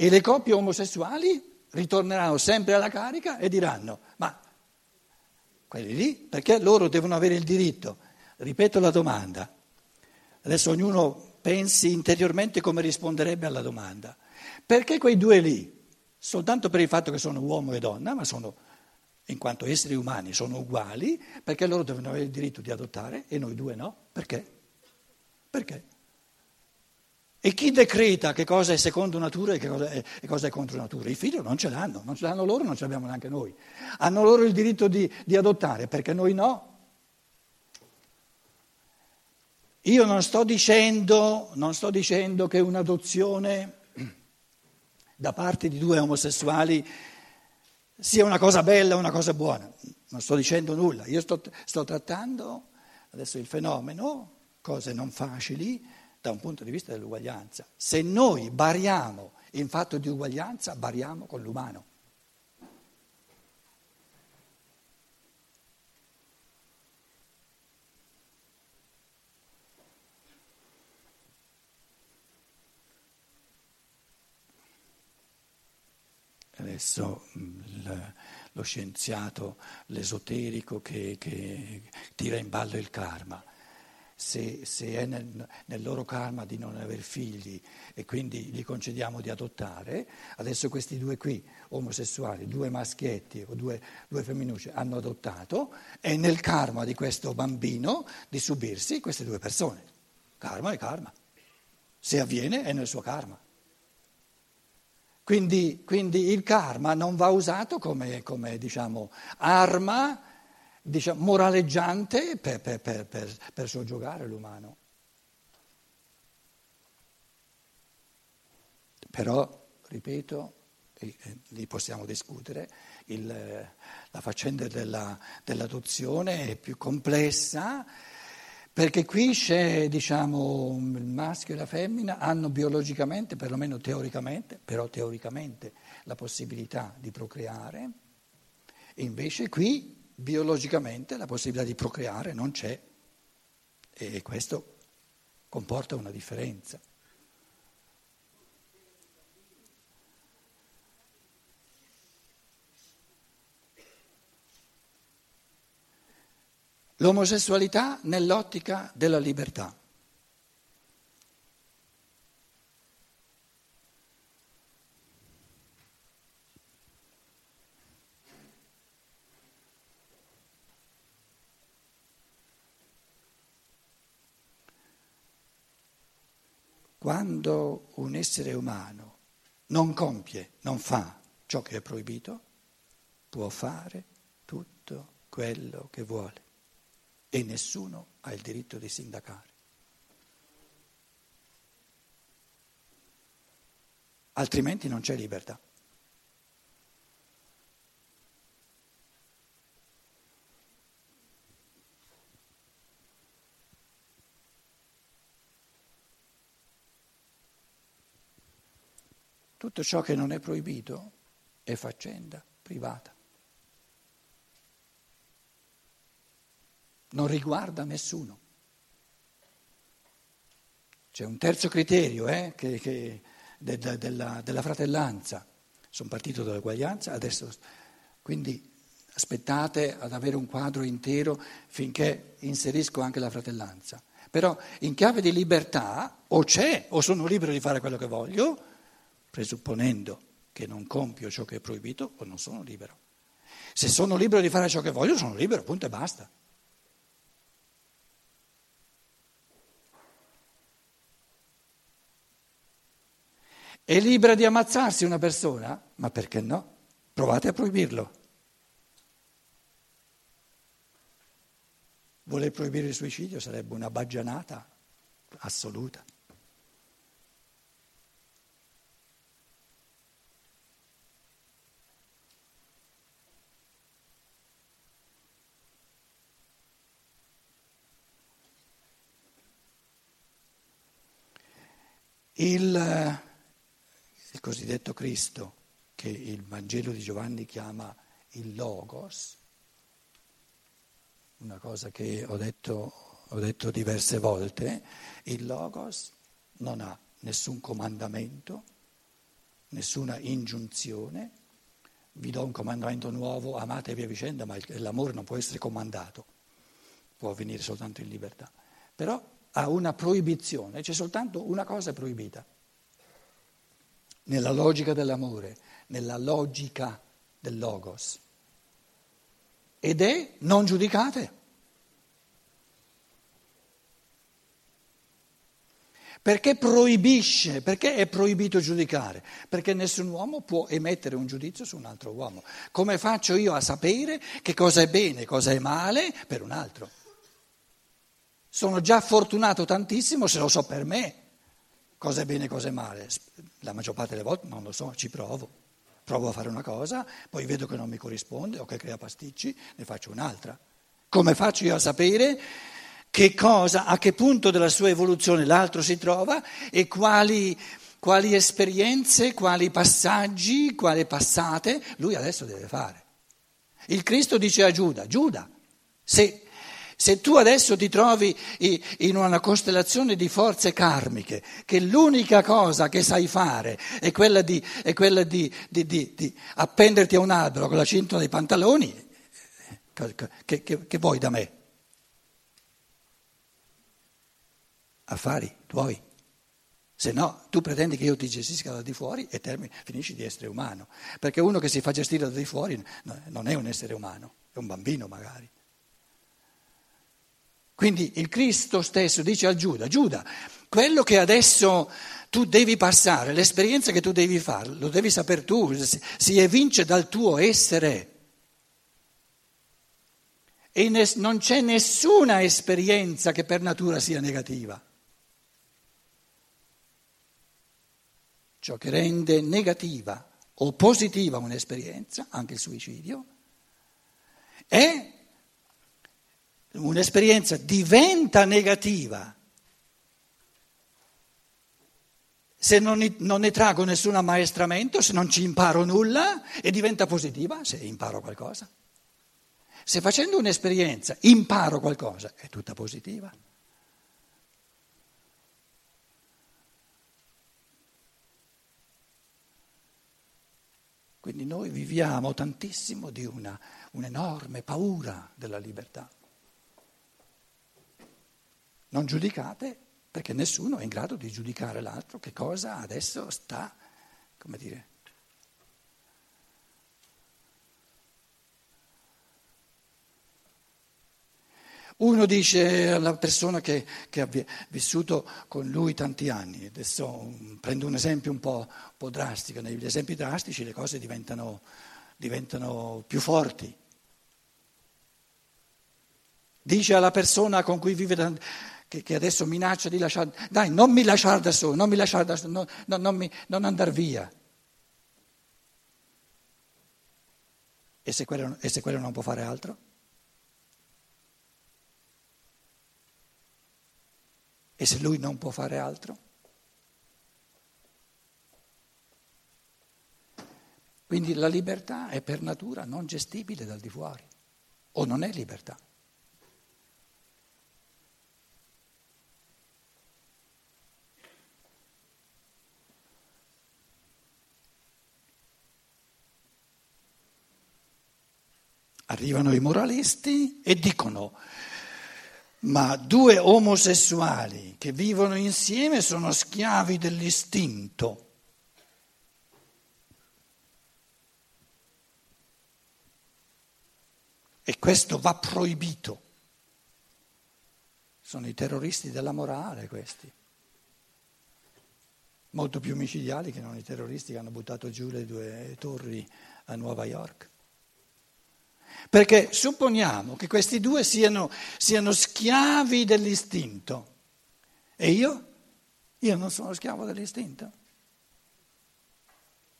E le coppie omosessuali ritorneranno sempre alla carica e diranno, ma quelli lì, perché loro devono avere il diritto. Ripeto la domanda, adesso ognuno pensi interiormente come risponderebbe alla domanda. Perché quei due lì, soltanto per il fatto che sono uomo e donna, ma sono, in quanto esseri umani, sono uguali, perché loro devono avere il diritto di adottare e noi due no? Perché? Perché? E chi decreta che cosa è secondo natura e che cosa è, e cosa è contro natura? I figli non ce l'hanno, non ce l'hanno loro, non ce l'abbiamo neanche noi. Hanno loro il diritto di, di adottare, perché noi no. Io non sto dicendo, non sto dicendo che un'adozione da parte di due omosessuali sia una cosa bella o una cosa buona, non sto dicendo nulla, io sto, sto trattando adesso il fenomeno, cose non facili, da un punto di vista dell'uguaglianza. Se noi bariamo in fatto di uguaglianza, bariamo con l'umano. Adesso il, lo scienziato, l'esoterico che, che tira in ballo il karma se, se è nel, nel, loro karma di non aver figli e quindi gli concediamo di adottare, adesso questi due qui, omosessuali, due maschietti o due, due femminucce, hanno adottato, è nel karma di questo bambino di subirsi queste due persone. Karma è karma. Se avviene è nel suo karma. Quindi, quindi il karma non va usato come, come diciamo, arma diciamo, moraleggiante per, per, per, per, soggiogare l'umano. Però, ripeto, lì possiamo discutere, il, la faccenda della, dell'adozione è più complessa perché qui c'è, diciamo, il maschio e la femmina hanno biologicamente, perlomeno teoricamente, però teoricamente, la possibilità di procreare, e invece qui biologicamente la possibilità di procreare non c'è e questo comporta una differenza. L'omosessualità nell'ottica della libertà. Quando un essere umano non compie, non fa ciò che è proibito, può fare tutto quello che vuole e nessuno ha il diritto di sindacare. Altrimenti non c'è libertà. Tutto ciò che non è proibito è faccenda privata. Non riguarda nessuno. C'è un terzo criterio eh, che, che, de, de, della, della, fratellanza. Sono partito dall'uguaglianza, adesso quindi aspettate ad avere un quadro intero finché inserisco anche la fratellanza. Però in chiave di libertà o c'è o sono libero di fare quello che voglio presupponendo che non compio ciò che è proibito o non sono libero. Se sono libero di fare ciò che voglio, sono libero, punto e basta. È libera di ammazzarsi una persona? Ma perché no? Provate a proibirlo. Voler proibire il suicidio sarebbe una baggianata assoluta. Il, il cosiddetto Cristo, che il Vangelo di Giovanni chiama il Logos, una cosa che ho detto, ho detto diverse volte, il Logos non ha nessun comandamento, nessuna ingiunzione, vi do un comandamento nuovo, amatevi a vicenda, ma l'amore non può essere comandato, può avvenire soltanto in libertà. Però ha una proibizione, c'è soltanto una cosa proibita. Nella logica dell'amore, nella logica del logos. Ed è non giudicate. Perché proibisce? Perché è proibito giudicare? Perché nessun uomo può emettere un giudizio su un altro uomo. Come faccio io a sapere che cosa è bene, cosa è male per un altro? Sono già fortunato tantissimo se lo so per me, cosa è bene e cosa è male. La maggior parte delle volte non lo so, ci provo. Provo a fare una cosa, poi vedo che non mi corrisponde o che crea pasticci, ne faccio un'altra. Come faccio io a sapere che cosa, a che punto della sua evoluzione l'altro si trova e quali, quali esperienze, quali passaggi, quali passate lui adesso deve fare. Il Cristo dice a Giuda, Giuda, se, se tu adesso ti trovi in una costellazione di forze karmiche, che l'unica cosa che sai fare è quella di, è quella di, di, di appenderti a un albero con la cintola dei pantaloni, che, che, che vuoi da me? affari tuoi. Se no, tu pretendi che io ti gestisca da di fuori e termini, finisci di essere umano. Perché uno che si fa gestire da di fuori non è un essere umano, è un bambino magari. Quindi il Cristo stesso dice al Giuda, Giuda, quello che adesso tu devi passare, l'esperienza che tu devi fare, lo devi sapere tu, si evince dal tuo essere. E non c'è nessuna esperienza che per natura sia negativa. ciò che rende negativa o positiva un'esperienza, anche il suicidio, è un'esperienza diventa negativa se non non ne trago nessun ammaestramento, se non ci imparo nulla e diventa positiva se imparo qualcosa. Se facendo un'esperienza imparo qualcosa, è tutta positiva. Quindi noi viviamo tantissimo di una, un'enorme paura della libertà. Non giudicate perché nessuno è in grado di giudicare l'altro che cosa adesso sta, come dire, Uno dice alla persona che, che, ha vissuto con lui tanti anni, adesso prendo un esempio un po', un po drastico, negli esempi drastici le cose diventano, diventano più forti. Dice alla persona con cui vive, da, che, che, adesso minaccia di lasciare, dai non mi lasciare da solo, non mi lasciare da solo, no, no, non, mi, non andare via. E se, quello, e se quello non può fare altro? E se lui non può fare altro? Quindi la libertà è per natura non gestibile dal di fuori, o non è libertà. Arrivano i moralisti e dicono ma due omosessuali che vivono insieme sono schiavi dell'istinto. E questo va proibito. Sono i terroristi della morale questi. Molto più micidiali che non i terroristi che hanno buttato giù le due torri a Nuova York. Perché supponiamo che questi due siano, siano schiavi dell'istinto. E io? Io non sono schiavo dell'istinto.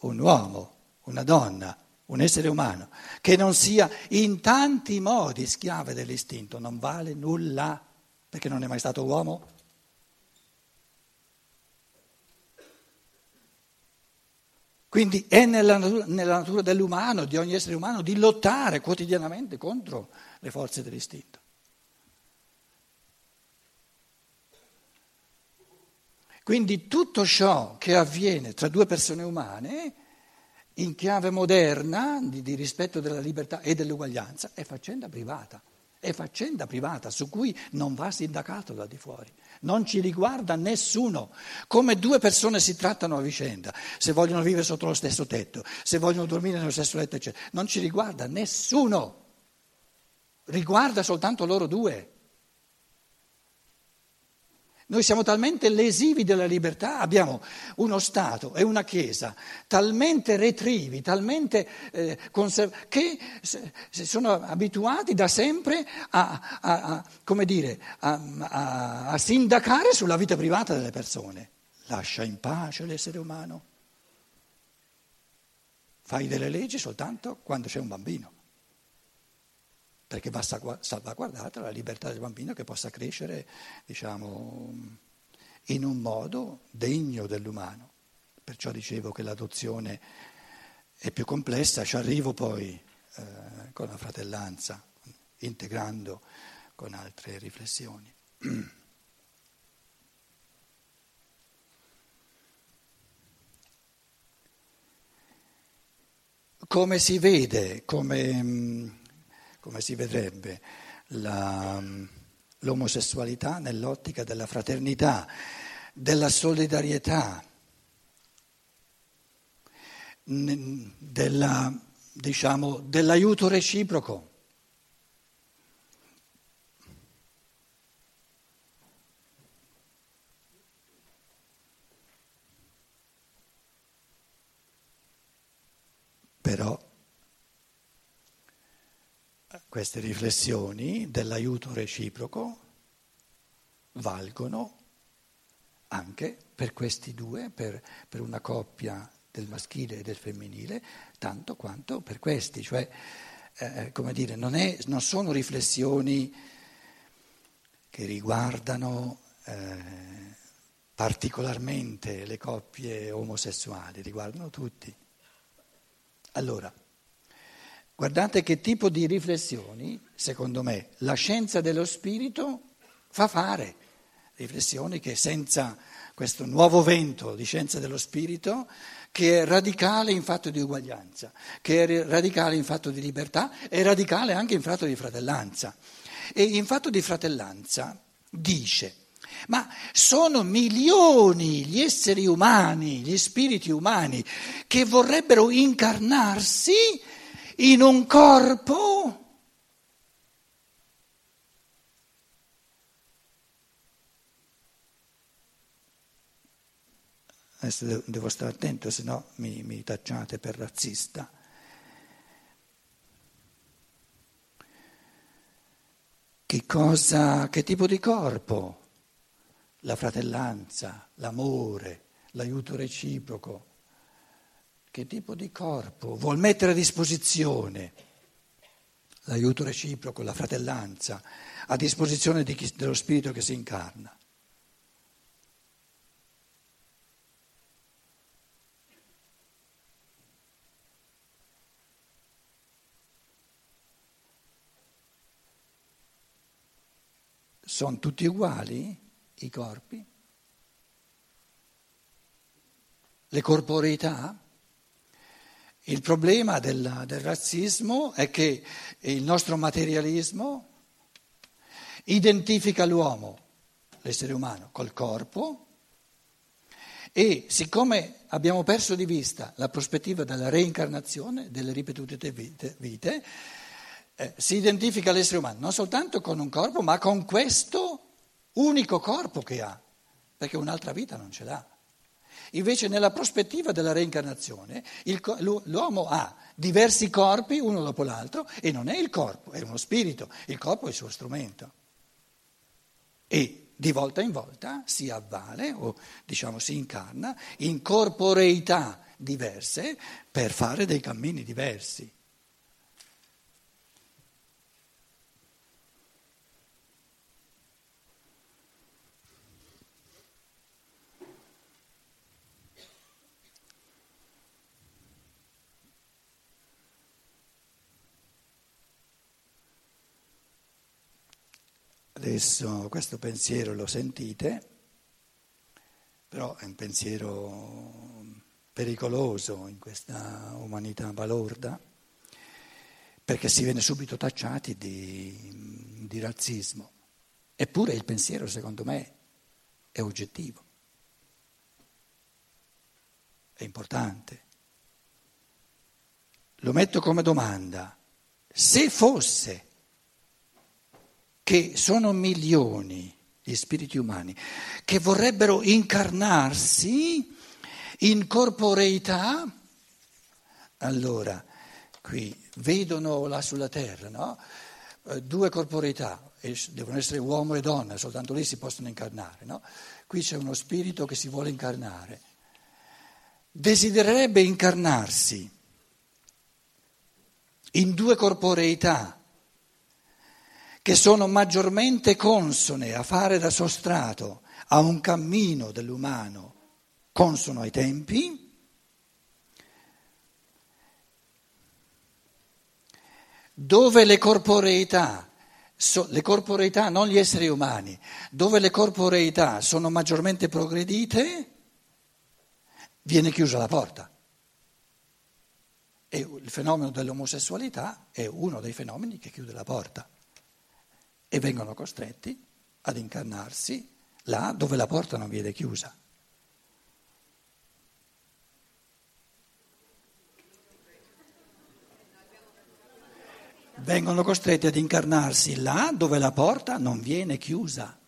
Un uomo, una donna, un essere umano, che non sia in tanti modi schiave dell'istinto, non vale nulla, perché non è mai stato uomo. Quindi è nella natura, nella natura, dell'umano, di ogni essere umano, di lottare quotidianamente contro le forze dell'istinto. Quindi tutto ciò che avviene tra due persone umane, in chiave moderna di, di rispetto della libertà e dell'uguaglianza, è faccenda privata è faccenda privata su cui non va sindacato da di fuori, non ci riguarda nessuno. Come due persone si trattano a vicenda, se vogliono vivere sotto lo stesso tetto, se vogliono dormire nello stesso letto, eccetera, non ci riguarda nessuno, riguarda soltanto loro due. Noi siamo talmente lesivi della libertà, abbiamo uno Stato e una Chiesa talmente retrivi, talmente eh, conserv- che si sono abituati da sempre a, a, a, dire, a sindacare sulla vita privata delle persone. Lascia in pace l'essere umano. Fai delle leggi soltanto quando c'è un bambino perché va salvaguardata la libertà del bambino che possa crescere, diciamo, in un modo degno dell'umano. Perciò dicevo che l'adozione è più complessa, ci arrivo poi eh, con la fratellanza, integrando con altre riflessioni. Come si vede, come come si vedrebbe, la, l'omosessualità nell'ottica della fraternità, della solidarietà, della, diciamo, dell'aiuto reciproco. Però queste riflessioni dell'aiuto reciproco valgono anche per questi due, per, per, una coppia del maschile e del femminile, tanto quanto per questi. Cioè, eh, come dire, non, è, non, sono riflessioni che riguardano eh, particolarmente le coppie omosessuali, riguardano tutti. Allora, Guardate che tipo di riflessioni, secondo me, la scienza dello spirito fa fare. Riflessioni che senza questo nuovo vento di scienza dello spirito, che è radicale in fatto di uguaglianza, che è radicale in fatto di libertà, è radicale anche in fatto di fratellanza. E in fatto di fratellanza dice, ma sono milioni gli esseri umani, gli spiriti umani, che vorrebbero incarnarsi in un corpo Adesso devo stare attento, se no mi, mi tacciate per razzista. Che cosa, che tipo di corpo? La fratellanza, l'amore, l'aiuto reciproco che tipo di corpo vuol mettere a disposizione l'aiuto reciproco, la fratellanza, a disposizione di chi, dello spirito che si incarna. Sono tutti uguali i corpi? Le corporeità? Il problema del, del razzismo è che il nostro materialismo identifica l'uomo, l'essere umano, col corpo e siccome abbiamo perso di vista la prospettiva della reincarnazione, delle ripetute vite, vite eh, si identifica l'essere umano non soltanto con un corpo, ma con questo unico corpo che ha, perché un'altra vita non ce l'ha. Invece nella prospettiva della reincarnazione il, l'uomo ha diversi corpi uno dopo l'altro e non è il corpo, è uno spirito, il corpo è il suo strumento. E di volta in volta si avvale o diciamo si incarna in corporeità diverse per fare dei cammini diversi. Adesso questo pensiero lo sentite, però è un pensiero pericoloso in questa umanità balorda, perché si viene subito tacciati di, di razzismo. Eppure il pensiero, secondo me, è oggettivo, è importante. Lo metto come domanda. Se fosse che sono milioni gli spiriti umani che vorrebbero incarnarsi in corporeità, allora qui vedono là sulla terra no? Eh, due corporeità, devono essere uomo e donna, soltanto lì si possono incarnare. No? Qui c'è uno spirito che si vuole incarnare, desidererebbe incarnarsi in due corporeità che sono maggiormente consone a fare da sostrato a un cammino dell'umano consono ai tempi, dove le corporeità, so, le corporeità, non gli esseri umani, dove le corporeità sono maggiormente progredite, viene chiusa la porta. E il fenomeno dell'omosessualità è uno dei fenomeni che chiude la porta. E vengono costretti ad incarnarsi là dove la porta non viene chiusa. vengono costretti ad incarnarsi là dove la porta non viene chiusa.